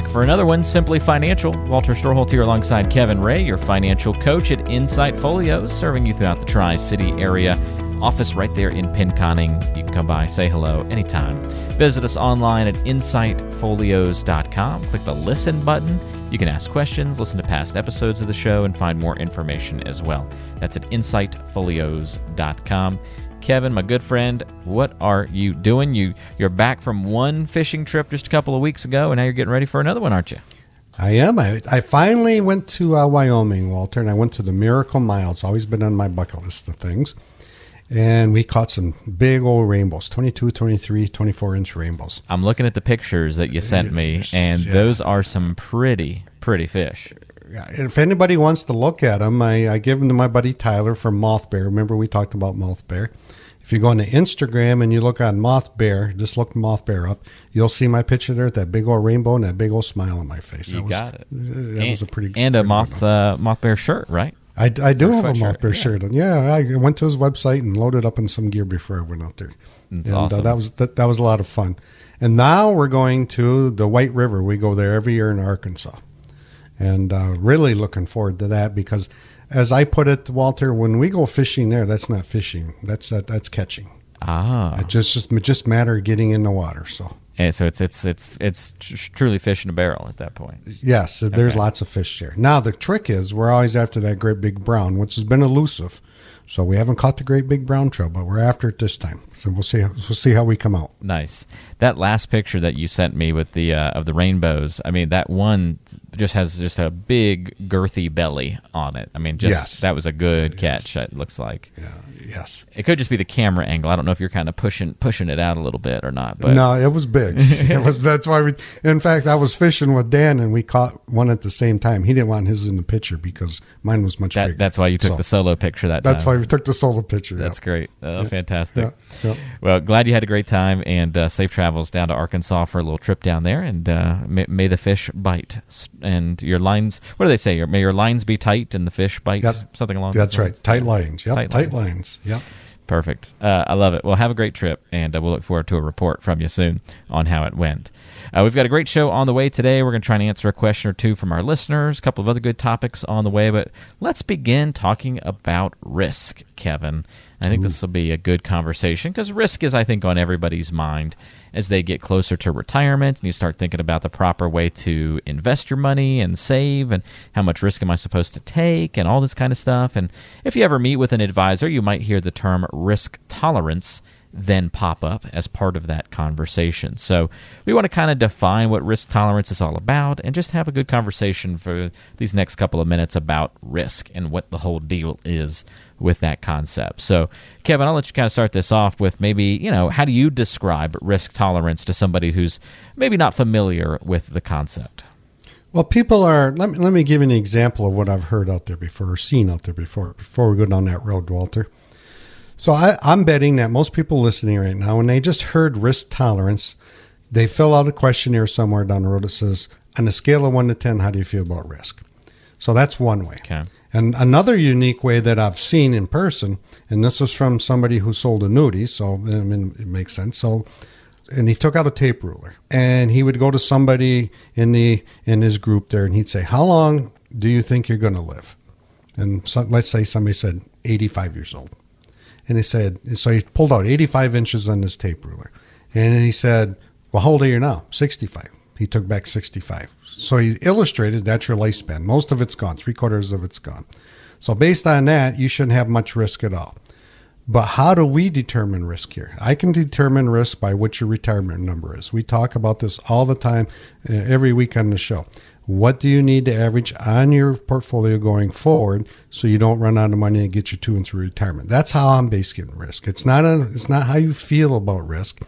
Back for another one, Simply Financial. Walter Storholt here alongside Kevin Ray, your financial coach at Insight Folios, serving you throughout the Tri City area. Office right there in Pinconning. You can come by, say hello anytime. Visit us online at insightfolios.com. Click the listen button. You can ask questions, listen to past episodes of the show, and find more information as well. That's at insightfolios.com. Kevin, my good friend, what are you doing? You you're back from one fishing trip just a couple of weeks ago, and now you're getting ready for another one, aren't you? I am. I, I finally went to uh, Wyoming, Walter, and I went to the Miracle Mile. It's always been on my bucket list of things. And we caught some big old rainbows 22, 23, 24 inch rainbows. I'm looking at the pictures that you sent me, and yeah. those are some pretty, pretty fish if anybody wants to look at them, I, I, give them to my buddy Tyler from Moth Bear. Remember we talked about Moth Bear. If you go on the Instagram and you look on Moth Bear, just look Moth Bear up, you'll see my picture there with that big old rainbow and that big old smile on my face. You that got was, it. That and, was a pretty and a moth uh, Moth Bear shirt, right? I, I do have a Moth Bear yeah. shirt. And yeah, I went to his website and loaded up in some gear before I went out there. That's and, awesome. Uh, that was that, that was a lot of fun. And now we're going to the White River. We go there every year in Arkansas and uh, really looking forward to that because, as I put it, Walter, when we go fishing there, that's not fishing. That's uh, that's catching. Ah, it just just just matter getting in the water. So. And so it's it's it's it's truly fish in a barrel at that point. Yes, there's okay. lots of fish there. Now the trick is we're always after that great big brown, which has been elusive. So we haven't caught the great big brown trout, but we're after it this time. So we'll see. We'll see how we come out. Nice. That last picture that you sent me with the uh, of the rainbows. I mean, that one just has just a big girthy belly on it. I mean, just yes. that was a good catch. Yes. It looks like. Yeah. Yes. It could just be the camera angle. I don't know if you're kind of pushing pushing it out a little bit or not. But no, it was big. it was. That's why we. In fact, I was fishing with Dan, and we caught one at the same time. He didn't want his in the picture because mine was much that, bigger. That's why you took so, the solo picture that. That's time. why we took the solo picture. That's yeah. great. Oh, yeah. fantastic. Yeah. Well, glad you had a great time and uh, safe travels down to Arkansas for a little trip down there. And uh, may, may, the fish bite and your lines. What do they say? May your lines be tight and the fish bite. Yep. Something along. That's right. Lines. Tight lines. Yep. Tight, tight lines. lines. Yep. Perfect. Uh, I love it. Well, have a great trip, and uh, we'll look forward to a report from you soon on how it went. Uh, we've got a great show on the way today. We're going to try and answer a question or two from our listeners, a couple of other good topics on the way, but let's begin talking about risk, Kevin. I think Ooh. this will be a good conversation because risk is, I think, on everybody's mind as they get closer to retirement and you start thinking about the proper way to invest your money and save and how much risk am I supposed to take and all this kind of stuff. And if you ever meet with an advisor, you might hear the term risk tolerance then pop up as part of that conversation. So we want to kind of define what risk tolerance is all about and just have a good conversation for these next couple of minutes about risk and what the whole deal is with that concept. So, Kevin, I'll let you kind of start this off with maybe, you know, how do you describe risk tolerance to somebody who's maybe not familiar with the concept? Well, people are. Let me, let me give you an example of what I've heard out there before or seen out there before. Before we go down that road, Walter. So I, I'm betting that most people listening right now, when they just heard risk tolerance, they fill out a questionnaire somewhere down the road that says, on a scale of one to 10, how do you feel about risk? So that's one way. Okay. And another unique way that I've seen in person, and this was from somebody who sold annuities, so I mean, it makes sense. So, and he took out a tape ruler, and he would go to somebody in the in his group there, and he'd say, "How long do you think you're going to live?" And so, let's say somebody said 85 years old. And he said, so he pulled out 85 inches on this tape ruler. And then he said, well, how old are you now? 65. He took back 65. So he illustrated that's your lifespan. Most of it's gone, three quarters of it's gone. So based on that, you shouldn't have much risk at all. But how do we determine risk here? I can determine risk by what your retirement number is. We talk about this all the time, uh, every week on the show. What do you need to average on your portfolio going forward so you don't run out of money and get you to and through retirement? That's how I'm basing risk. It's not a, it's not how you feel about risk.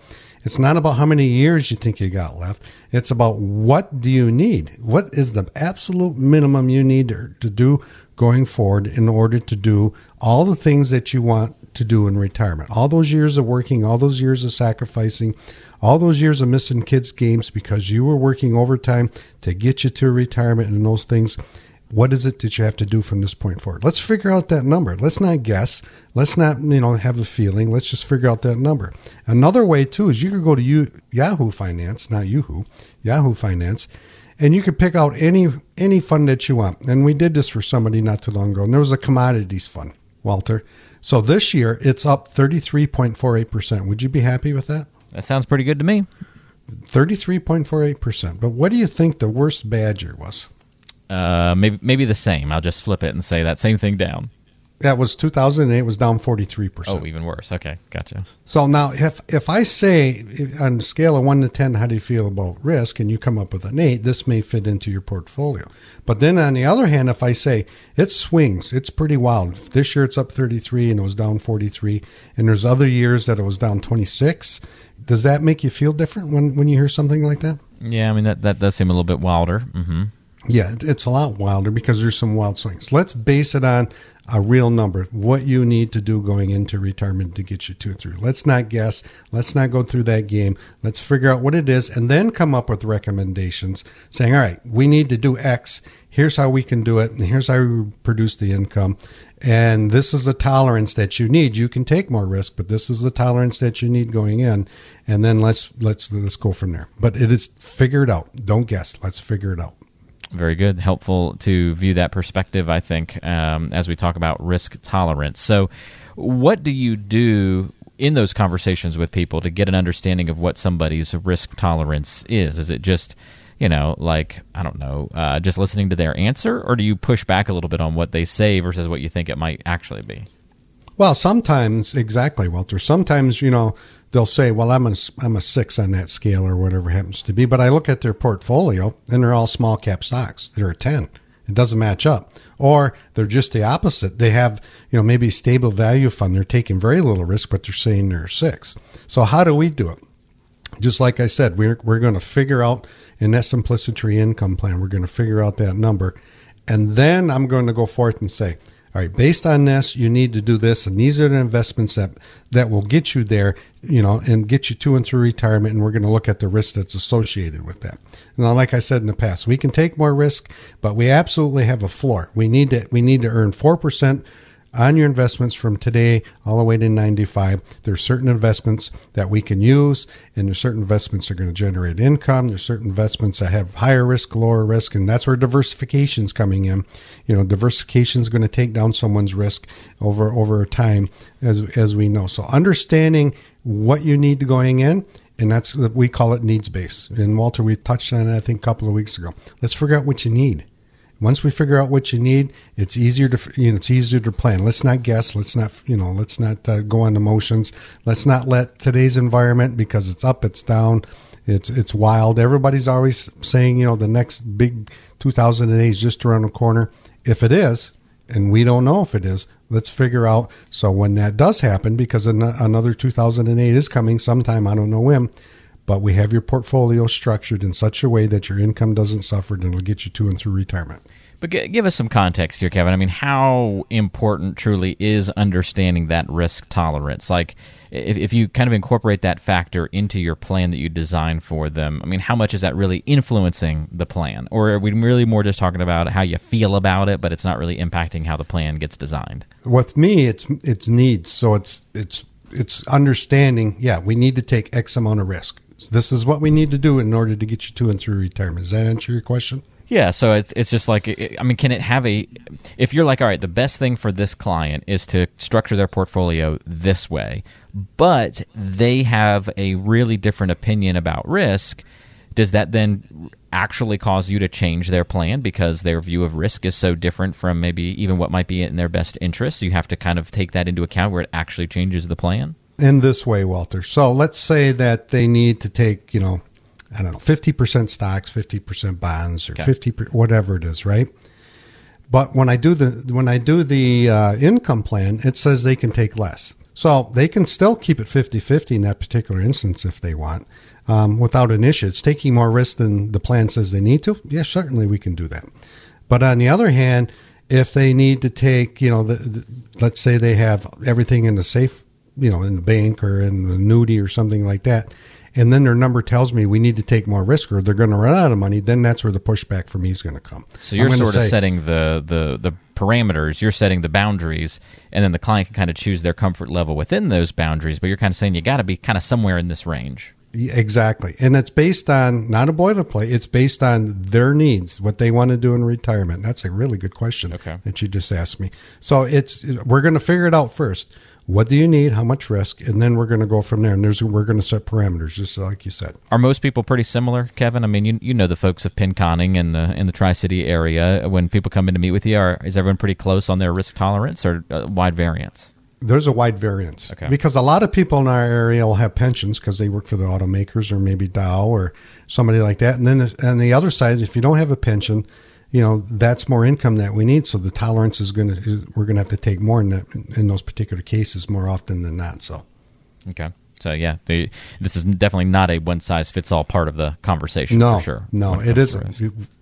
It's not about how many years you think you got left. It's about what do you need? What is the absolute minimum you need to, to do going forward in order to do all the things that you want to do in retirement? All those years of working, all those years of sacrificing, all those years of missing kids' games because you were working overtime to get you to retirement and those things what is it that you have to do from this point forward? Let's figure out that number. Let's not guess. Let's not, you know, have a feeling. Let's just figure out that number. Another way too is you could go to you, Yahoo Finance, not Yahoo, Yahoo Finance, and you could pick out any any fund that you want. And we did this for somebody not too long ago. And there was a commodities fund, Walter. So this year it's up 33.48%. Would you be happy with that? That sounds pretty good to me. 33.48%. But what do you think the worst badger was? Uh, maybe maybe the same. I'll just flip it and say that same thing down. That was 2008 was down 43%. Oh, even worse. Okay, gotcha. So now if if I say on a scale of 1 to 10 how do you feel about risk and you come up with an 8, this may fit into your portfolio. But then on the other hand if I say it swings, it's pretty wild. This year it's up 33 and it was down 43 and there's other years that it was down 26. Does that make you feel different when when you hear something like that? Yeah, I mean that that does seem a little bit wilder. Mhm. Yeah, it's a lot wilder because there's some wild swings. Let's base it on a real number, what you need to do going into retirement to get you to through. Let's not guess. Let's not go through that game. Let's figure out what it is and then come up with recommendations saying, all right, we need to do X. Here's how we can do it. And here's how we produce the income. And this is the tolerance that you need. You can take more risk, but this is the tolerance that you need going in. And then let's, let's, let's go from there. But it is figured out. Don't guess. Let's figure it out. Very good. Helpful to view that perspective, I think, um, as we talk about risk tolerance. So, what do you do in those conversations with people to get an understanding of what somebody's risk tolerance is? Is it just, you know, like, I don't know, uh, just listening to their answer, or do you push back a little bit on what they say versus what you think it might actually be? Well, sometimes, exactly, Walter. Sometimes, you know, they'll say, well, I'm a, I'm a six on that scale or whatever happens to be. But I look at their portfolio and they're all small cap stocks. They're a 10. It doesn't match up. Or they're just the opposite. They have, you know, maybe stable value fund. They're taking very little risk, but they're saying they're six. So how do we do it? Just like I said, we're, we're going to figure out in that simplicity income plan, we're going to figure out that number. And then I'm going to go forth and say, all right, based on this, you need to do this, and these are the investments that that will get you there, you know, and get you to and through retirement. And we're going to look at the risk that's associated with that. Now, like I said in the past, we can take more risk, but we absolutely have a floor. We need to we need to earn four percent on your investments from today all the way to 95. There's certain investments that we can use, and there's certain investments that are going to generate income. There's certain investments that have higher risk, lower risk, and that's where diversification is coming in. You know, diversification is going to take down someone's risk over over time, as as we know. So understanding what you need going in. And that's what we call it needs base. And Walter, we touched on it, I think, a couple of weeks ago. Let's figure out what you need once we figure out what you need, it's easier to you know it's easier to plan. Let's not guess. Let's not you know let's not uh, go on emotions. Let's not let today's environment because it's up, it's down, it's it's wild. Everybody's always saying you know the next big 2008 is just around the corner. If it is, and we don't know if it is, let's figure out. So when that does happen, because another 2008 is coming sometime, I don't know when but we have your portfolio structured in such a way that your income doesn't suffer and it'll get you to and through retirement. But give us some context here, Kevin. I mean, how important truly is understanding that risk tolerance? Like, if, if you kind of incorporate that factor into your plan that you design for them, I mean, how much is that really influencing the plan? Or are we really more just talking about how you feel about it, but it's not really impacting how the plan gets designed? With me, it's it's needs. So it's it's it's understanding. Yeah, we need to take X amount of risk this is what we need to do in order to get you to and through retirement. Does that answer your question? Yeah, so it's it's just like I mean, can it have a? If you're like, all right, the best thing for this client is to structure their portfolio this way, but they have a really different opinion about risk. Does that then actually cause you to change their plan because their view of risk is so different from maybe even what might be in their best interest? You have to kind of take that into account where it actually changes the plan in this way, Walter. So let's say that they need to take, you know, I don't know, 50% stocks, 50% bonds or okay. 50 whatever it is, right? But when I do the when I do the uh, income plan, it says they can take less. So they can still keep it 50 50 in that particular instance if they want um, without an issue. It's taking more risk than the plan says they need to. Yeah, certainly we can do that. But on the other hand, if they need to take, you know, the, the, let's say they have everything in the safe, you know, in the bank or in the annuity or something like that, and then their number tells me we need to take more risk or they're going to run out of money, then that's where the pushback for me is going to come. So you're sort of setting the, the, the parameters, you're setting the boundaries, and then the client can kind of choose their comfort level within those boundaries, but you're kind of saying you got to be kind of somewhere in this range. Exactly. And it's based on not a boilerplate, it's based on their needs, what they want to do in retirement. That's a really good question okay. that you just asked me. So it's we're going to figure it out first. What do you need? How much risk? And then we're going to go from there. And there's we're going to set parameters, just like you said. Are most people pretty similar, Kevin? I mean, you you know the folks of Pinconning and the in the Tri City area. When people come in to meet with you, are is everyone pretty close on their risk tolerance or uh, wide variance? there's a wide variance okay. because a lot of people in our area will have pensions because they work for the automakers or maybe Dow or somebody like that. And then on the other side, if you don't have a pension, you know that's more income that we need. So the tolerance is going to we're going to have to take more in that in those particular cases more often than not. So okay. So yeah, this is definitely not a one size fits all part of the conversation. No, for sure. No, it isn't.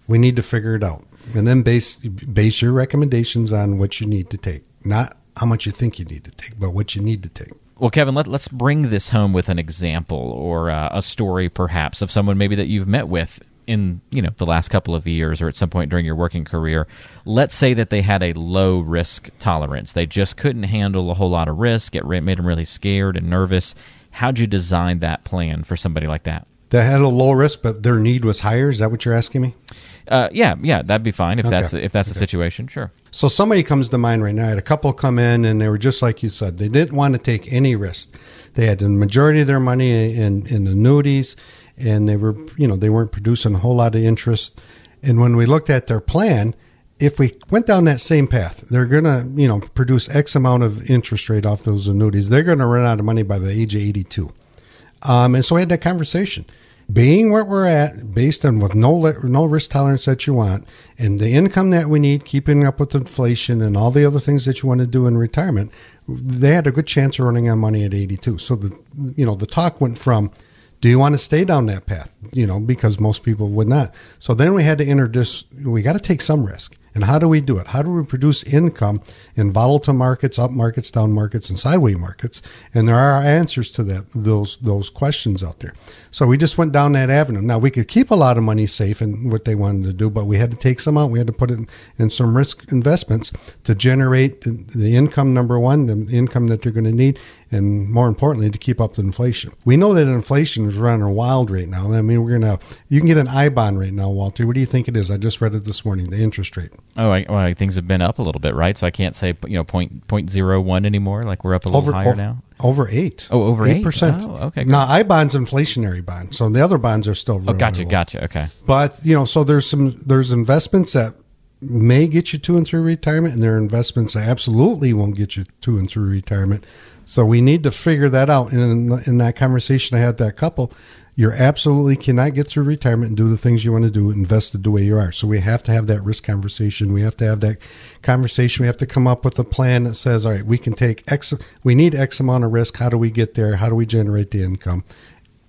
We need to figure it out, and then base base your recommendations on what you need to take, not how much you think you need to take, but what you need to take. Well, Kevin, let, us bring this home with an example or uh, a story, perhaps, of someone maybe that you've met with in you know the last couple of years or at some point during your working career. Let's say that they had a low risk tolerance; they just couldn't handle a whole lot of risk. It made them really scared and nervous. How'd you design that plan for somebody like that? That had a low risk, but their need was higher. Is that what you're asking me? Uh, yeah, yeah, that'd be fine if okay. that's if that's okay. the situation. Sure. So somebody comes to mind right now. I had a couple come in, and they were just like you said. They didn't want to take any risk. They had the majority of their money in, in annuities, and they were you know they weren't producing a whole lot of interest. And when we looked at their plan, if we went down that same path, they're going to, you know, produce X amount of interest rate off those annuities. They're going to run out of money by the age of 82. Um, and so we had that conversation being where we're at, based on with no no risk tolerance that you want, and the income that we need, keeping up with inflation and all the other things that you want to do in retirement, they had a good chance of running out of money at 82. So the you know the talk went from, do you want to stay down that path? You know because most people would not. So then we had to introduce. We got to take some risk. And how do we do it? How do we produce income in volatile markets, up markets, down markets, and sideways markets? And there are answers to that those those questions out there. So we just went down that avenue. Now we could keep a lot of money safe in what they wanted to do, but we had to take some out. We had to put it in, in some risk investments to generate the, the income. Number one, the income that they're going to need, and more importantly, to keep up the inflation. We know that inflation is running wild right now. I mean, we're gonna you can get an I bond right now, Walter. What do you think it is? I just read it this morning. The interest rate. Oh, I, well, things have been up a little bit, right? So I can't say you know point point zero one anymore. Like we're up a little over, higher o- now. Over eight. Oh, over eight percent. Oh, okay. Now I bonds inflationary bonds, so the other bonds are still. Oh, gotcha, gotcha. Okay. But you know, so there's some there's investments that may get you to and through retirement, and there are investments that absolutely won't get you to and through retirement. So we need to figure that out. And in, in that conversation I had that couple, you absolutely cannot get through retirement and do the things you want to do invested the way you are. So we have to have that risk conversation. We have to have that conversation. We have to come up with a plan that says, all right, we can take X, we need X amount of risk. How do we get there? How do we generate the income?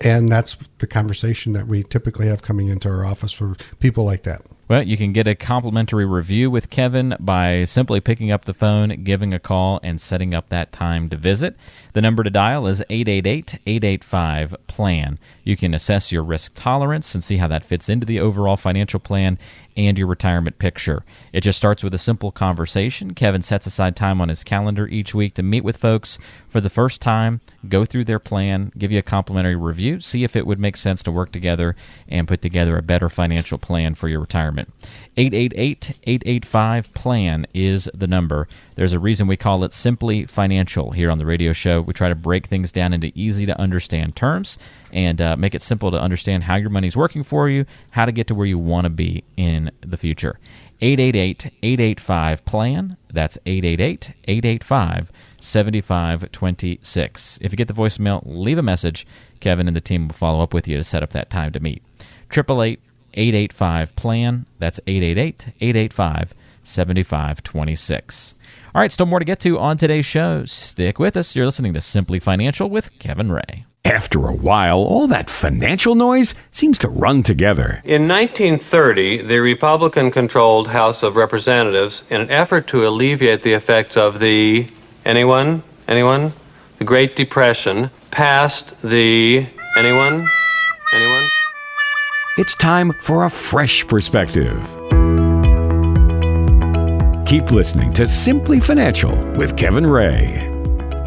And that's the conversation that we typically have coming into our office for people like that. Well, you can get a complimentary review with Kevin by simply picking up the phone, giving a call, and setting up that time to visit. The number to dial is 888 885 PLAN. You can assess your risk tolerance and see how that fits into the overall financial plan and your retirement picture. It just starts with a simple conversation. Kevin sets aside time on his calendar each week to meet with folks for the first time, go through their plan, give you a complimentary review, see if it would make sense to work together and put together a better financial plan for your retirement. 888 885 PLAN is the number. There's a reason we call it Simply Financial here on the radio show. We try to break things down into easy to understand terms and uh, make it simple to understand how your money's working for you, how to get to where you want to be in the future. 888 885 PLAN. That's 888 885 7526. If you get the voicemail, leave a message. Kevin and the team will follow up with you to set up that time to meet. 888 885 PLAN. That's 888 885 7526. All right, still more to get to on today's show. Stick with us. You're listening to Simply Financial with Kevin Ray. After a while, all that financial noise seems to run together. In 1930, the Republican controlled House of Representatives, in an effort to alleviate the effects of the. Anyone? Anyone? The Great Depression, passed the. Anyone? Anyone? It's time for a fresh perspective. Keep listening to Simply Financial with Kevin Ray.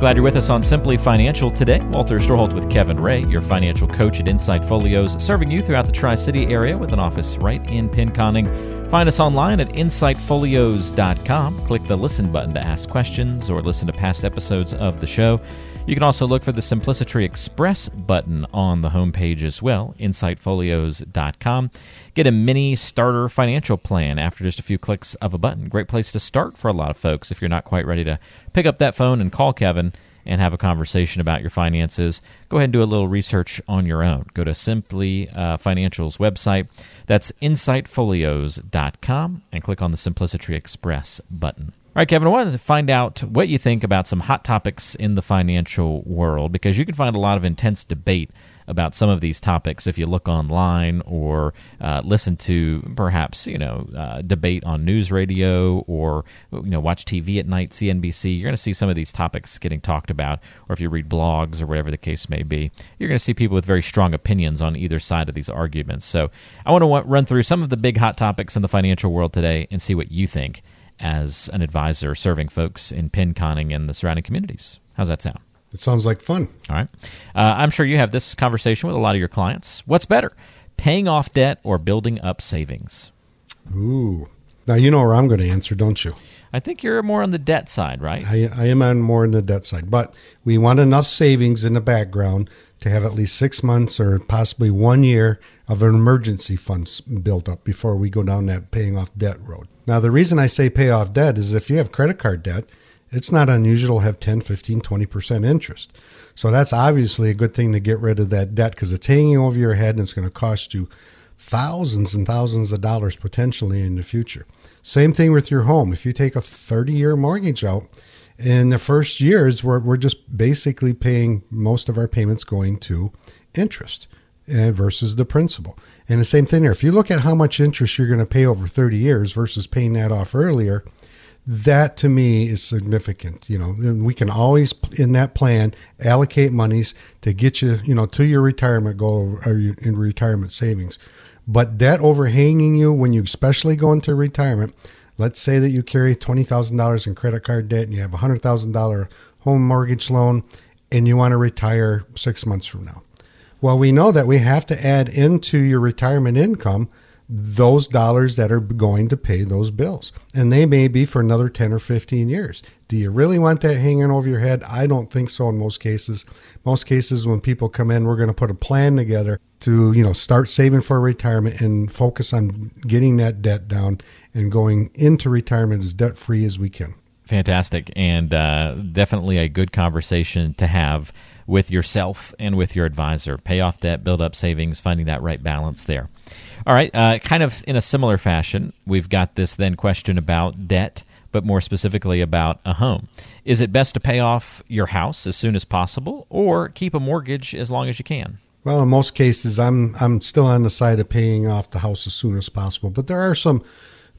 Glad you're with us on Simply Financial today. Walter Storholt with Kevin Ray, your financial coach at Insight Folios, serving you throughout the Tri City area with an office right in Pinconning. Find us online at insightfolios.com. Click the listen button to ask questions or listen to past episodes of the show. You can also look for the Simplicity Express button on the homepage as well, insightfolios.com. Get a mini starter financial plan after just a few clicks of a button. Great place to start for a lot of folks if you're not quite ready to pick up that phone and call Kevin and have a conversation about your finances, go ahead and do a little research on your own. Go to Simply uh, Financial's website. That's insightfolios.com and click on the Simplicity Express button. All right, Kevin, I wanted to find out what you think about some hot topics in the financial world because you can find a lot of intense debate about some of these topics if you look online or uh, listen to perhaps you know uh, debate on news radio or you know watch TV at night CNBC you're going to see some of these topics getting talked about or if you read blogs or whatever the case may be you're going to see people with very strong opinions on either side of these arguments. So I want to run through some of the big hot topics in the financial world today and see what you think as an advisor serving folks in Pinconning and the surrounding communities. How's that sound? It sounds like fun. All right. Uh, I'm sure you have this conversation with a lot of your clients. What's better, paying off debt or building up savings? Ooh. Now, you know where I'm going to answer, don't you? I think you're more on the debt side, right? I, I am on more on the debt side, but we want enough savings in the background to have at least six months or possibly one year of an emergency funds built up before we go down that paying off debt road. Now, the reason I say pay off debt is if you have credit card debt, it's not unusual to have 10, 15, 20% interest. So that's obviously a good thing to get rid of that debt because it's hanging over your head and it's going to cost you thousands and thousands of dollars potentially in the future. Same thing with your home. If you take a 30 year mortgage out, in the first years, we're, we're just basically paying most of our payments going to interest uh, versus the principal. And the same thing there. If you look at how much interest you're going to pay over 30 years versus paying that off earlier, that to me is significant. You know, we can always in that plan allocate monies to get you, you know, to your retirement goal or in retirement savings. But debt overhanging you when you especially go into retirement, let's say that you carry $20,000 in credit card debt and you have a $100,000 home mortgage loan and you want to retire 6 months from now. Well, we know that we have to add into your retirement income those dollars that are going to pay those bills. And they may be for another 10 or 15 years. Do you really want that hanging over your head? I don't think so in most cases. Most cases when people come in, we're going to put a plan together to, you know, start saving for retirement and focus on getting that debt down and going into retirement as debt free as we can. Fantastic and uh, definitely a good conversation to have with yourself and with your advisor. Pay off debt, build up savings, finding that right balance there. All right, uh, kind of in a similar fashion, we've got this then question about debt, but more specifically about a home. Is it best to pay off your house as soon as possible or keep a mortgage as long as you can? Well, in most cases, I'm I'm still on the side of paying off the house as soon as possible. But there are some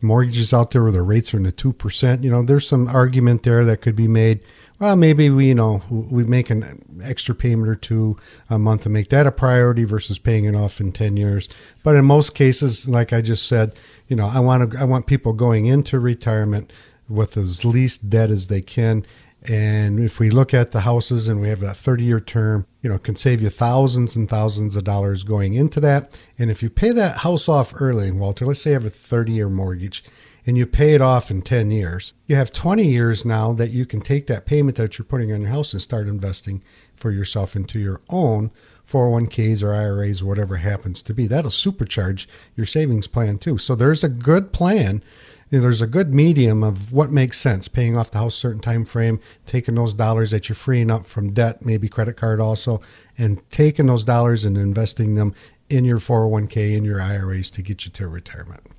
mortgages out there where the rates are in the two percent. You know, there's some argument there that could be made well, maybe we, you know, we make an extra payment or two a month to make that a priority versus paying it off in 10 years. But in most cases, like I just said, you know, I want to, I want people going into retirement with as least debt as they can. And if we look at the houses and we have that 30 year term, you know, can save you thousands and thousands of dollars going into that. And if you pay that house off early, Walter, let's say you have a 30 year mortgage, and you pay it off in 10 years, you have 20 years now that you can take that payment that you're putting on your house and start investing for yourself into your own 401ks or IRAs whatever happens to be. That'll supercharge your savings plan too. So there's a good plan. You know, there's a good medium of what makes sense paying off the house certain time frame taking those dollars that you're freeing up from debt maybe credit card also and taking those dollars and investing them in your 401k in your iras to get you to retirement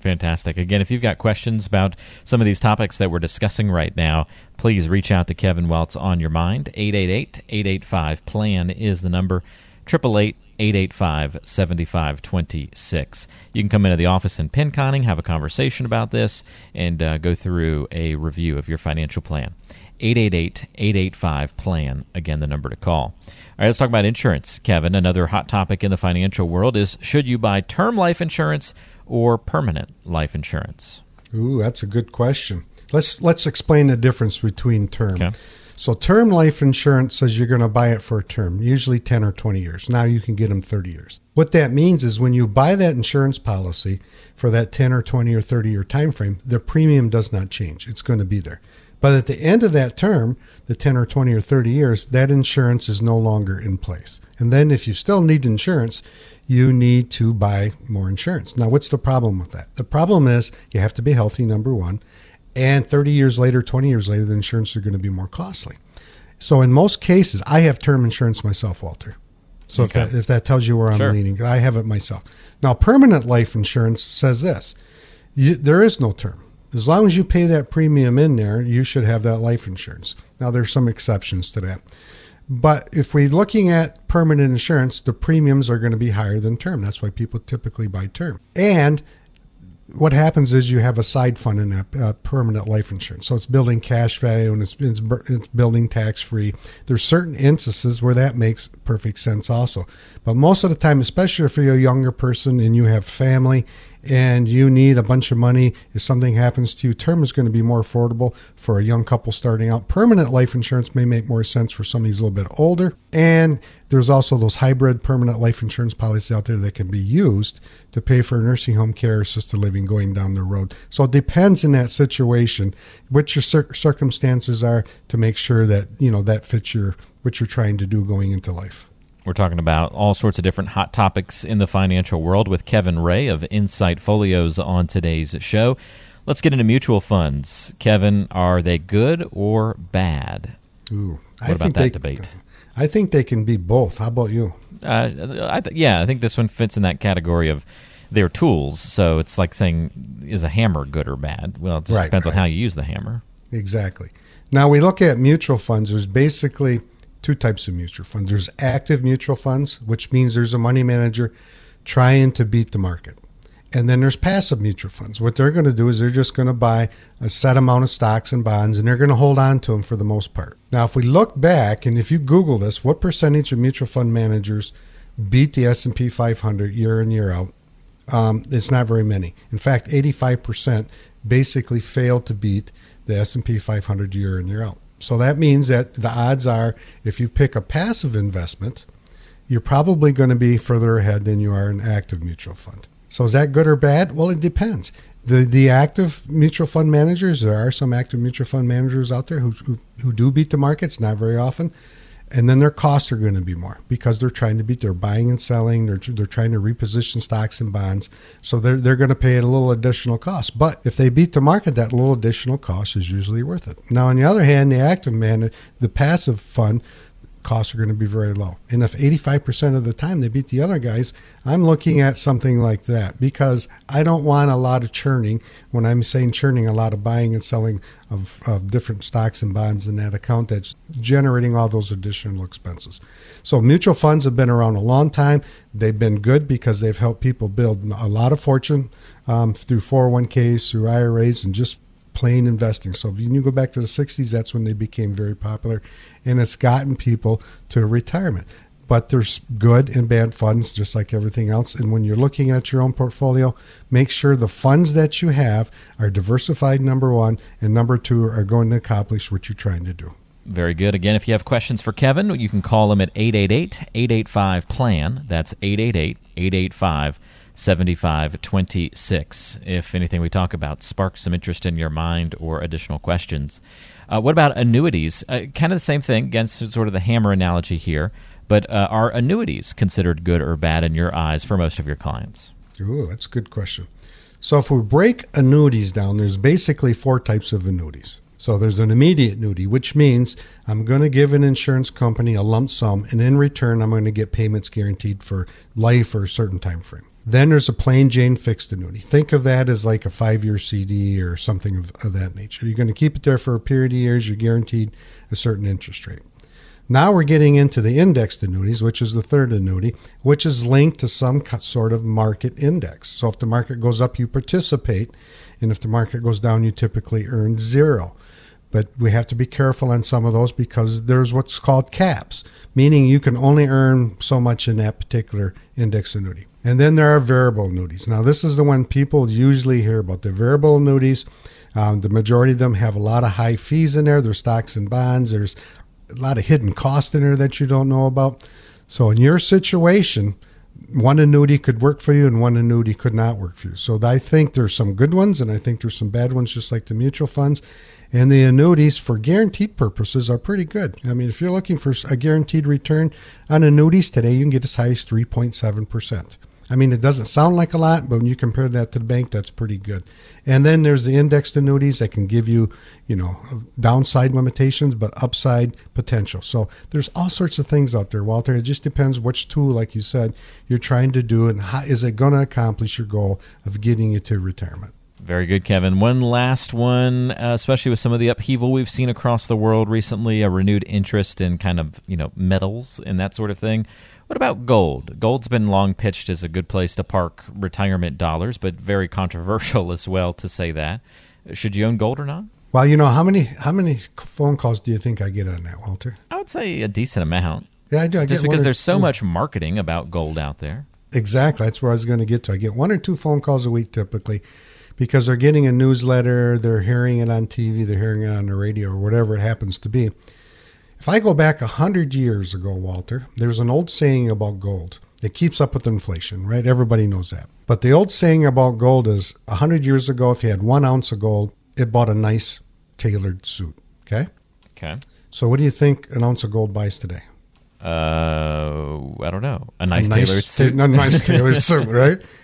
Fantastic. Again, if you've got questions about some of these topics that we're discussing right now, please reach out to Kevin while it's on your mind. 888 885 PLAN is the number. 888 885 7526. You can come into the office in Pinconning, have a conversation about this, and uh, go through a review of your financial plan. 888 885 PLAN, again, the number to call. All right, let's talk about insurance. Kevin, another hot topic in the financial world is should you buy term life insurance or permanent life insurance? Ooh, that's a good question. Let's let's explain the difference between term. Okay. So term life insurance says you're going to buy it for a term, usually 10 or 20 years. Now you can get them 30 years. What that means is when you buy that insurance policy for that 10 or 20 or 30 year time frame, the premium does not change. It's going to be there. But at the end of that term, the 10 or 20 or 30 years, that insurance is no longer in place. And then if you still need insurance, you need to buy more insurance. Now, what's the problem with that? The problem is you have to be healthy, number one. And 30 years later, 20 years later, the insurance are going to be more costly. So in most cases, I have term insurance myself, Walter. So Okay. if, that, if that tells you where I'm Sure. leaning, I have it myself. Now, permanent life insurance says this you, there is no term. As long as you pay that premium in there, you should have that life insurance. Now, there's some exceptions to that. But if we're looking at permanent insurance, the premiums are going to be higher than term. That's why people typically buy term. And what happens is you have a side fund in that uh, permanent life insurance. So it's building cash value and it's, it's, it's building tax free. There's certain instances where that makes perfect sense also. But most of the time, especially if you're a younger person and you have family and you need a bunch of money, if something happens to you, term is going to be more affordable for a young couple starting out. Permanent life insurance may make more sense for somebody who's a little bit older. And there's also those hybrid permanent life insurance policies out there that can be used to pay for nursing home care, assisted living going down the road. So it depends in that situation what your cir- circumstances are to make sure that you know that fits your what you're trying to do going into life. We're talking about all sorts of different hot topics in the financial world with Kevin Ray of Insight Folios on today's show. Let's get into mutual funds. Kevin, are they good or bad? Ooh, What about that debate? I think they can be both. How about you? Uh, I th- yeah, I think this one fits in that category of they're tools. So it's like saying, is a hammer good or bad? Well, it just Right, depends on how you use the hammer. Exactly. Now we look at mutual funds. There's basically two types of mutual funds. There's active mutual funds, which means there's a money manager trying to beat the market. And then there's passive mutual funds. What they're going to do is they're just going to buy a set amount of stocks and bonds and they're going to hold on to them for the most part. Now, if we look back and if you Google this, what percentage of mutual fund managers beat the S&P 500 year in year out? Um, it's not very many. In fact, 85% basically fail to beat the S&P 500 year in year out. So that means that the odds are if you pick a passive investment, you're probably going to be further ahead than you are an active mutual fund. So is that good or bad? Well, it depends. The the active mutual fund managers, there are some active mutual fund managers out there who who, who do beat the markets, not very often. And then their costs are going to be more because they're trying to beat. They're buying and selling. They're they're trying to reposition stocks and bonds. So they're they're going to pay a little additional cost. But if they beat the market, that little additional cost is usually worth it. Now, on the other hand, the active man, the passive fund, costs are going to be very low. And if 85% of the time they beat the other guys, I'm looking at something like that because I don't want a lot of churning. When I'm saying churning, a lot of buying and selling of, of different stocks and bonds in that account that's generating all those additional expenses. So mutual funds have been around a long time. They've been good because they've helped people build a lot of fortune um, through 401ks, through IRAs, and just plain investing. So if you go back to the 60s, that's when they became very popular, and it's gotten people to retirement. But there's good and bad funds, just like everything else. And when you're looking at your own portfolio, make sure the funds that you have are diversified, number one, and number two, are going to accomplish what you're trying to do. Very good. Again, if you have questions for Kevin, you can call him at 888 885 PLAN. That's 888 885 7526. If anything we talk about sparks some interest in your mind or additional questions. Uh, what about annuities? Uh, kind of the same thing, against sort of the hammer analogy here, but uh, are annuities considered good or bad in your eyes for most of your clients? Ooh, that's a good question. So if we break annuities down, there's basically four types of annuities. So there's an immediate annuity, which means I'm going to give an insurance company a lump sum, and in return, I'm going to get payments guaranteed for life or a certain time frame. Then there's a plain Jane fixed annuity. Think of that as like a five year CD or something of, of that nature. You're going to keep it there for a period of years. You're guaranteed a certain interest rate. Now we're getting into the indexed annuities, which is the third annuity, which is linked to some sort of market index. So if the market goes up, you participate, and if the market goes down, you typically earn zero. But we have to be careful on some of those because there's what's called caps, meaning you can only earn so much in that particular index annuity. And then there are variable annuities. Now, this is the one people usually hear about. The variable annuities, um, the majority of them have a lot of high fees in there. There's stocks and bonds. There's a lot of hidden cost in there that you don't know about. So in your situation, one annuity could work for you and one annuity could not work for you. So I think there's some good ones and I think there's some bad ones, just like the mutual funds. And the annuities for guaranteed purposes are pretty good. I mean, if you're looking for a guaranteed return on annuities today, you can get as high as 3.7%. I mean, it doesn't sound like a lot, but when you compare that to the bank, that's pretty good. And then there's the indexed annuities that can give you, you know, downside limitations, but upside potential. So there's all sorts of things out there, Walter. It just depends which tool, like you said, you're trying to do and how is it going to accomplish your goal of getting you to retirement. Very good, Kevin. One last one, uh, especially with some of the upheaval we've seen across the world recently, a renewed interest in kind of, you know, metals and that sort of thing. What about gold? Gold's been long pitched as a good place to park retirement dollars, but very controversial as well to say that. Should you own gold or not? Well, you know how many how many phone calls do you think I get on that, Walter? I would say a decent amount. Yeah, I do. I Just because there's so much marketing about gold out there. Exactly. That's where I was going to get to. I get one or two phone calls a week typically because they're getting a newsletter, they're hearing it on TV, they're hearing it on the radio, or whatever it happens to be. If I go back a hundred years ago, Walter, there's an old saying about gold. It keeps up with inflation, right? Everybody knows that. But the old saying about gold is a hundred years ago, if you had one ounce of gold, it bought a nice tailored suit. Okay. Okay. So what do you think an ounce of gold buys today? Uh, I don't know. A nice, a tailored suit. a nice tailored suit, right?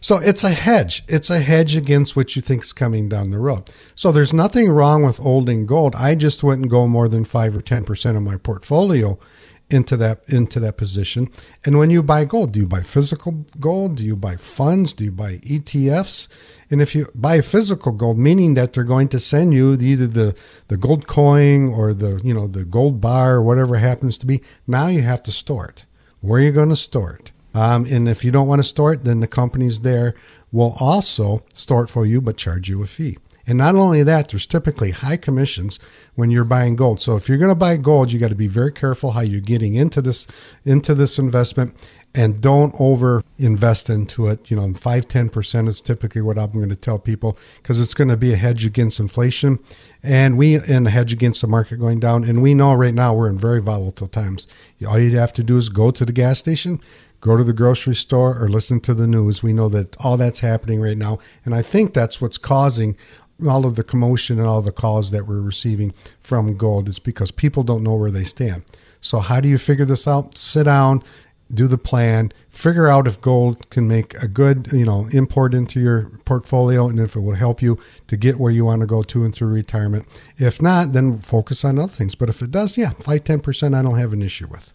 So it's a hedge. It's a hedge against what you think is coming down the road. So there's nothing wrong with holding gold. I just wouldn't go more than five or ten percent of my portfolio into that into that position. And when you buy gold, do you buy physical gold? Do you buy funds? Do you buy ETFs? And if you buy physical gold, meaning that they're going to send you either the, the gold coin or the you know the gold bar or whatever happens to be, now you have to store it. Where are you going to store it? Um, and if you don't want to store it, then the companies there will also store it for you, but charge you a fee. And not only that, there's typically high commissions when you're buying gold. So if you're going to buy gold, you got to be very careful how you're getting into this into this investment and don't over invest into it. You know, 5 10% is typically what I'm going to tell people because it's going to be a hedge against inflation and we and a hedge against the market going down. And we know right now we're in very volatile times. All you have to do is go to the gas station, go to the grocery store or listen to the news. We know that all that's happening right now. And I think that's what's causing all of the commotion and all the calls that we're receiving from gold. It's because people don't know where they stand. So, how do you figure this out? Sit down, do the plan, figure out if gold can make a good, you know, import into your portfolio and if it will help you to get where you want to go to and through retirement. If not, then focus on other things. But if it does, yeah, 5 10% I don't have an issue with.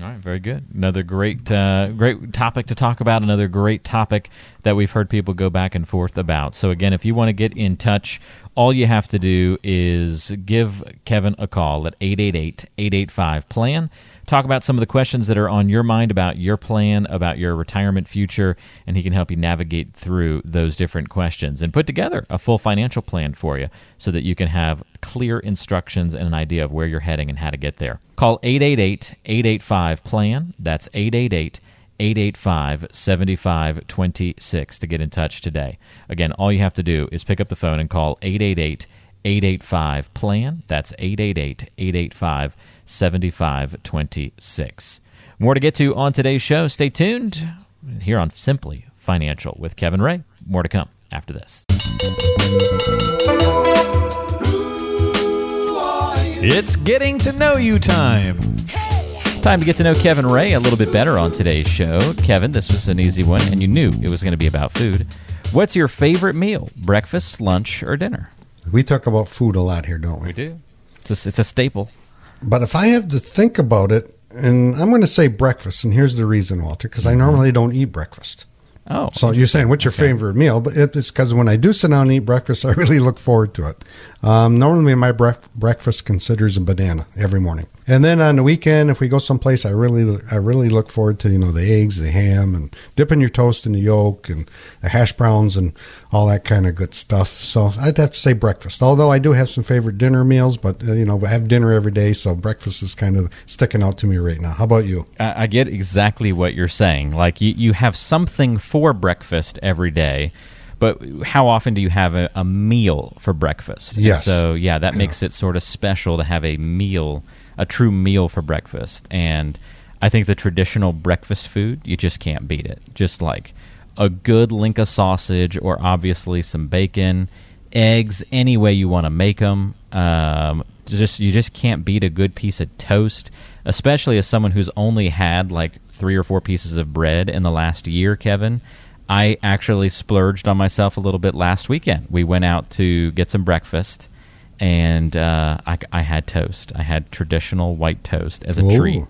All right, very good. Another great, uh, great topic to talk about. Another great topic that we've heard people go back and forth about. So again, if you want to get in touch, all you have to do is give Kevin a call at 888-885-PLAN talk about some of the questions that are on your mind about your plan, about your retirement future, and he can help you navigate through those different questions and put together a full financial plan for you so that you can have clear instructions and an idea of where you're heading and how to get there. Call 888 885 PLAN. That's 888 885 7526 to get in touch today. Again, all you have to do is pick up the phone and call 888 885 PLAN. That's 888 885 7526. More to get to on today's show. Stay tuned here on Simply Financial with Kevin Ray. More to come after this. It's getting to know you time. Time to get to know Kevin Ray a little bit better on today's show. Kevin, this was an easy one, and you knew it was going to be about food. What's your favorite meal? Breakfast, lunch, or dinner? We talk about food a lot here, don't we? We do. It's a, it's a staple. But if I have to think about it, and I'm going to say breakfast, and here's the reason, Walter, because I normally don't eat breakfast. Oh, So you're saying what's your favorite meal? But it's because when I do sit down and eat breakfast, I really look forward to it. Um, normally, my bref- breakfast considers a banana every morning, and then on the weekend, if we go someplace, I really, I really look forward to you know the eggs, the ham, and dipping your toast in the yolk, and the hash browns, and all that kind of good stuff. So I'd have to say breakfast. Although I do have some favorite dinner meals, but uh, you know I have dinner every day, so breakfast is kind of sticking out to me right now. How about you? I, I get exactly what you're saying. Like you, you have something for breakfast every day, but how often do you have a, a meal for breakfast? And Yes. So yeah, that makes it sort of special to have a meal, a true meal for breakfast. And I think the traditional breakfast food, you just can't beat it. Just like a good Linka sausage, or obviously some bacon, eggs, any way you want to make them. Um, just you just can't beat a good piece of toast, especially as someone who's only had like three or four pieces of bread in the last year, Kevin. I actually splurged on myself a little bit last weekend. We went out to get some breakfast, and uh, I, I had toast. I had traditional white toast as a Ooh. treat,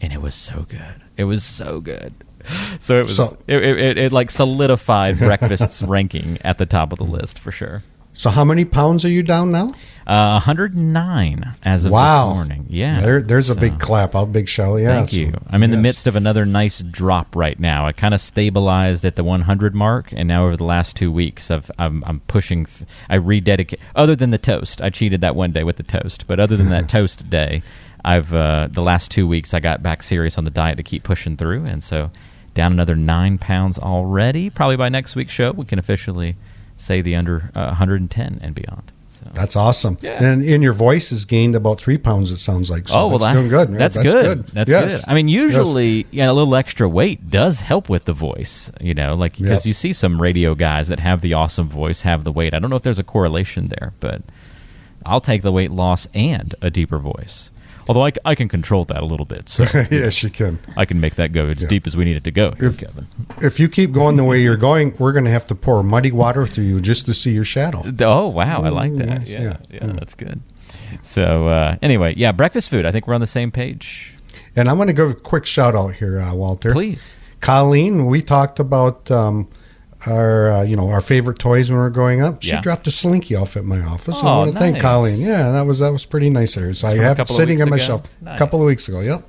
and it was so good. It was so good. So it was So- it, it, it, like solidified breakfast's ranking at the top of the list for sure. So how many pounds are you down now? Uh, 109 as of wow, this morning. Yeah, there, there's a big clap. Out, big shout. Yeah, Thank you. I'm in the midst of another nice drop right now. I kind of stabilized at the 100 mark, and now over the last two weeks, I've, I'm, I'm pushing. Th- I rededicate. Other than the toast, I cheated that one day with the toast, but other than that toast day, I've uh, the last two weeks I got back serious on the diet to keep pushing through, and so down another nine pounds already. Probably by next week's show, we can officially say the under uh, 110 and beyond. So. That's awesome. Yeah. And in your voice has gained about three pounds. It sounds like. So oh well, that's that- doing good. Yeah, That's, good. That's Yes. good. I mean, Yes. usually, yeah, a little extra weight does help with the voice. You know, like because Yep. you see some radio guys that have the awesome voice have the weight. I don't know if there's a correlation there, but I'll take the weight loss and a deeper voice. Although I can control that a little bit, so yes, you can. I can make that go as Yeah. deep as we need it to go here, If- Kevin. If you keep going the way you're going, we're going to have to pour muddy water through you just to see your shadow. Oh wow, I like that. yes, Yeah, yeah, yeah, yeah. that's good. So uh, anyway, yeah, breakfast food. I think we're on the same page. And I'm going to give a quick shout out here, uh, Walter. Please. Colleen, we talked about um, our, uh, you know, our favorite toys when we were growing up. She Yeah. dropped a slinky off at my office. and I Oh, want to thank. Colleen. Yeah, that was that was pretty nice of her. So I From have it sitting on my shelf. Nice. A couple of weeks ago. Yep.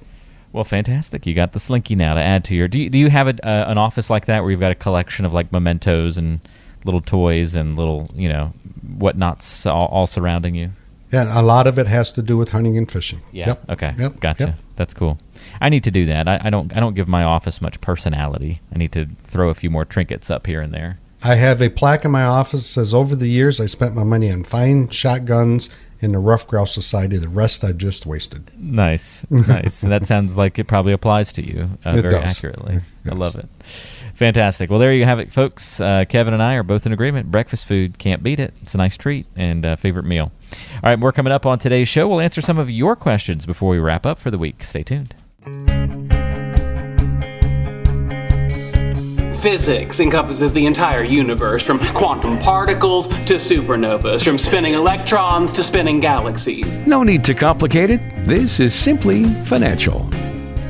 Well, fantastic! You got the slinky now to add to your. Do you, do you have a, uh, an office like that where you've got a collection of like mementos and little toys and little you know whatnots all, all surrounding you? Yeah, a lot of it has to do with hunting and fishing. Yeah. Yep. Okay. Yep. Gotcha. Yep. That's cool. I need to do that. I, I don't. I don't give my office much personality. I need to throw a few more trinkets up here and there. I have a plaque in my office that says, "Over the years, I spent my money on fine shotguns in the Ruffed Grouse Society. The rest I've just wasted." Nice, nice. and that sounds like it probably applies to you uh, very does. accurately. I love it. Fantastic. Well, there you have it, folks. Uh, Kevin and I are both in agreement. Breakfast food can't beat it. It's a nice treat and uh, favorite meal. All right, more coming up on today's show. We'll answer some of your questions before we wrap up for the week. Stay tuned. Physics encompasses the entire universe, from quantum particles to supernovas, from spinning electrons to spinning galaxies. No need to complicate it. This is simply financial.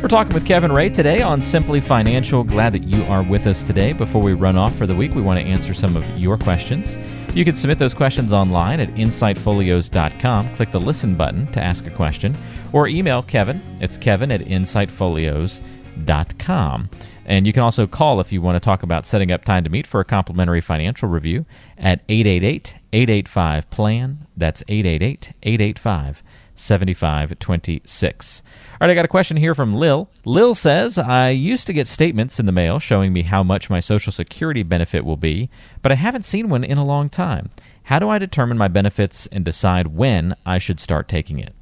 We're talking with Kevin Ray today on Simply Financial. Glad that you are with us today. Before we run off for the week, we want to answer some of your questions. You can submit those questions online at insightfolios.com. Click the listen button to ask a question, or email Kevin. It's kevin at insightfolios.com. And you can also call if you want to talk about setting up time to meet for a complimentary financial review at 888 885 PLAN. That's 888 885 7526. All right, I got a question here from Lil. Lil says, I used to get statements in the mail showing me how much my Social Security benefit will be, but I haven't seen one in a long time. How do I determine my benefits and decide when I should start taking it?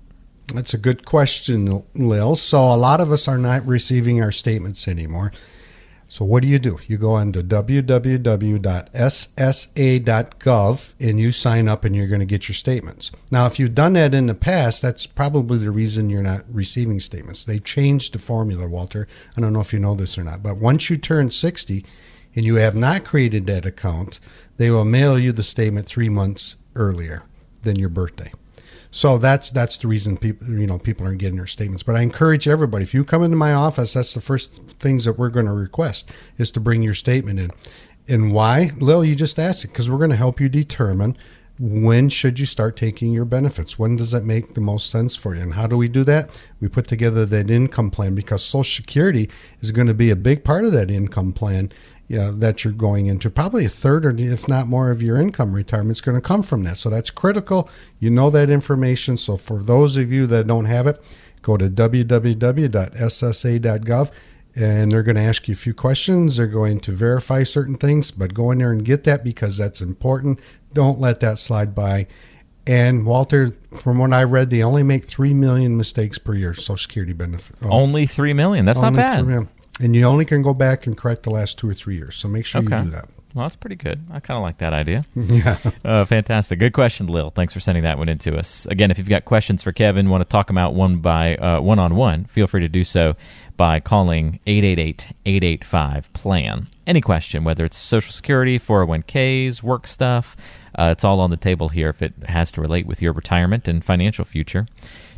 That's a good question, Lil. So a lot of us are not receiving our statements anymore. So what do you do? You go on to www.ssa.gov and you sign up and you're going to get your statements. Now, if you've done that in the past, that's probably the reason you're not receiving statements. They changed the formula, Walter. I don't know if you know this or not, but once you turn 60 and you have not created that account, they will mail you the statement three months earlier than your birthday. So that's that's the reason people you know people aren't getting their statements. But I encourage everybody if you come into my office, that's the first things that we're going to request is to bring your statement in. And why, Lil? You just asked it because we're going to help you determine when should you start taking your benefits when does that make the most sense for you and how do we do that we put together that income plan because social security is going to be a big part of that income plan you know, that you're going into probably a third or if not more of your income retirement is going to come from that so that's critical you know that information so for those of you that don't have it go to www.ssa.gov and they're going to ask you a few questions. They're going to verify certain things, but go in there and get that because that's important. Don't let that slide by. And Walter, from what I read, they only make three million mistakes per year. Social Security benefit. Oh, Only three million. That's not bad. 3 million. And you only can go back and correct the last two or three years. So make sure Okay. you do that. Well, that's pretty good. I kind of like that idea. Yeah. Uh, fantastic. Good question, Lil. Thanks for sending that one in to us. Again, if you've got questions for Kevin, want to talk them out one by uh, one on one, feel free to do so by calling 888-885-PLAN. Any question, whether it's Social Security, 401ks, work stuff, uh, it's all on the table here if it has to relate with your retirement and financial future.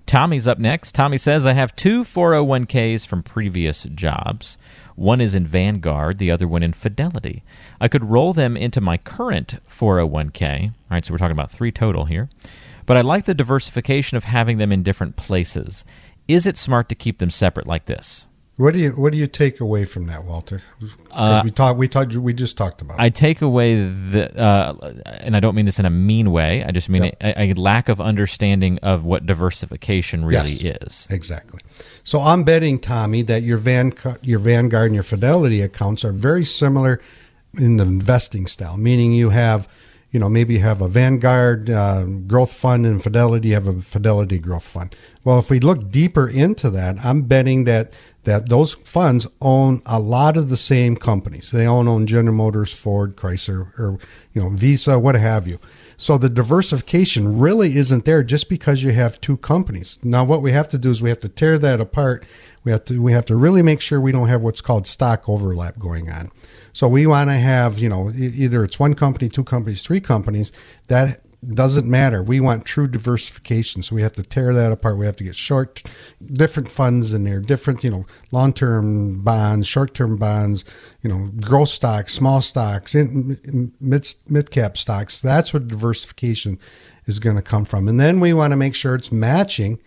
Tommy's up next. Tommy says, I have two 401ks from previous jobs. One is in Vanguard, the other one in Fidelity. I could roll them into my current 401k. All right, so we're talking about three total here. But I like the diversification of having them in different places. Is it smart to keep them separate like this? What do you What do you take away from that, Walter? 'Cause we talked. We talked. We just talked about. it. Uh, I take away the, uh, and I don't mean this in a mean way. I just mean Yeah. a, a lack of understanding of what diversification really Yes. is. Exactly. So I'm betting, Tommy, that your Van your Vanguard and your Fidelity accounts are very similar in the investing style. Meaning you have, you know, maybe you have a Vanguard uh, growth fund and Fidelity you have a Fidelity growth fund. Well, if we look deeper into that, I'm betting that that those funds own a lot of the same companies. They own own General Motors, Ford, Chrysler, or you know Visa, what have you. So the diversification really isn't there just because you have two companies. Now what we have to do is we have to tear that apart. We have to we have to really make sure we don't have what's called stock overlap going on. So we want to have, you know, either it's one company, two companies, three companies. That doesn't matter. We want true diversification. So we have to tear that apart. We have to get short, different funds in there, different, you know, long term bonds, short term bonds, you know, growth stocks, small stocks, in, mid mid cap stocks. That's what diversification is going to come from. And then we want to make sure it's matching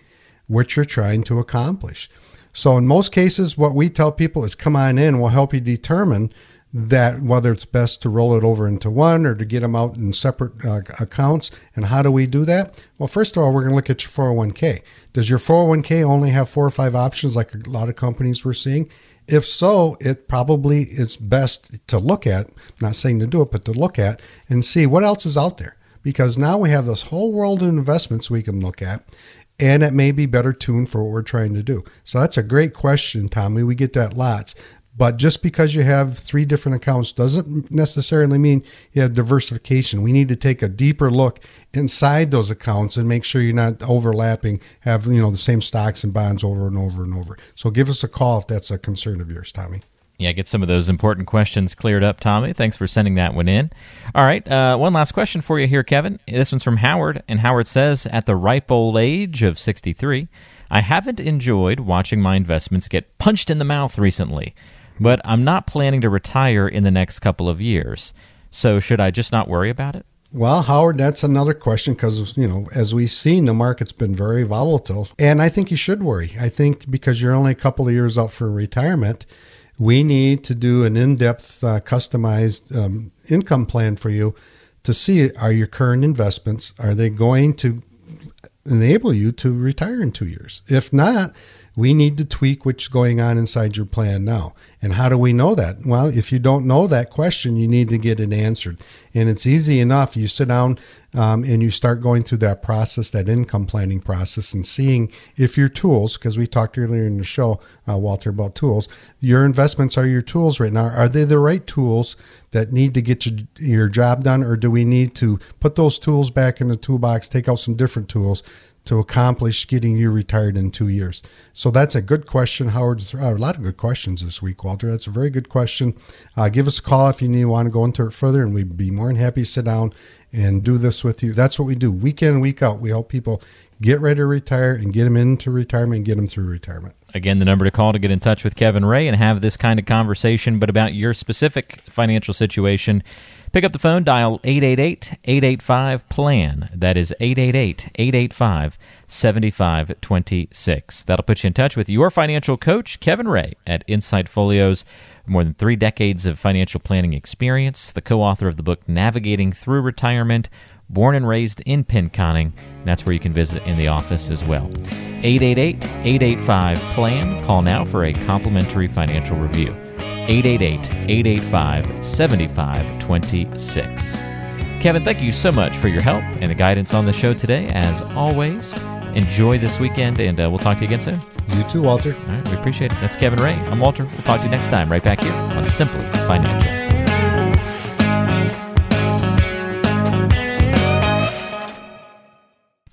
what you're trying to accomplish. So in most cases, what we tell people is come on in. We'll help you determine that whether it's best to roll it over into one or to get them out in separate uh, accounts. And how do we do that? Well, first of all, we're going to look at your 401k. Does your 401k only have four or five options like a lot of companies we're seeing? If so, it probably is best to look at, not saying to do it, but to look at and see what else is out there. Because now we have this whole world of investments we can look at and it may be better tuned for what we're trying to do. So that's a great question, Tommy. We get that lots. But just because you have three different accounts doesn't necessarily mean you have diversification. We need to take a deeper look inside those accounts and make sure you're not overlapping, have you know the same stocks and bonds over and over and over. So give us a call if that's a concern of yours, Tommy. Yeah, get some of those important questions cleared up, Tommy. Thanks for sending that one in. All right, uh, one last question for you here, Kevin. This one's from Howard, and Howard says, At the ripe old age of 63, I haven't enjoyed watching my investments get punched in the mouth recently, but I'm not planning to retire in the next couple of years. So should I just not worry about it? Well, Howard, that's another question because, you know, as we've seen, the market's been very volatile. And I think you should worry. I think because you're only a couple of years out for retirement, we need to do an in depth, uh, customized um, income plan for you to see are your current investments, are they going to enable you to retire in two years? If not, we need to tweak what's going on inside your plan now. And how do we know that? Well, if you don't know that question, you need to get it answered. And it's easy enough. You sit down um, and you start going through that process, that income planning process, and seeing if your tools, because we talked earlier in the show, uh, Walter, about tools, your investments are your tools right now. Are they the right tools that need to get your, your job done, or do we need to put those tools back in the toolbox, take out some different tools to accomplish getting you retired in two years? So that's a good question, Howard. Uh, a lot of good questions this week, Walter. That's a very good question. Uh, give us a call if you need want to go into it further, and we'd be more than happy to sit down and do this with you. That's what we do week in week out. We help people get ready to retire and get them into retirement and get them through retirement. Again, the number to call to get in touch with Kevin Ray and have this kind of conversation, but about your specific financial situation. Pick up the phone, dial 888 885 PLAN. That is 888 885 7526. That'll put you in touch with your financial coach, Kevin Ray, at Insight Folios. More than three decades of financial planning experience, the co author of the book Navigating Through Retirement born and raised in Pinconning. That's where you can visit in the office as well. 888 885 PLAN. Call now for a complimentary financial review. 888 885 7526. Kevin, thank you so much for your help and the guidance on the show today. As always, enjoy this weekend, and uh, we'll talk to you again soon. You too, Walter. All right, we appreciate it. That's Kevin Ray. I'm Walter. We'll talk to you next time, right back here on Simply Financial.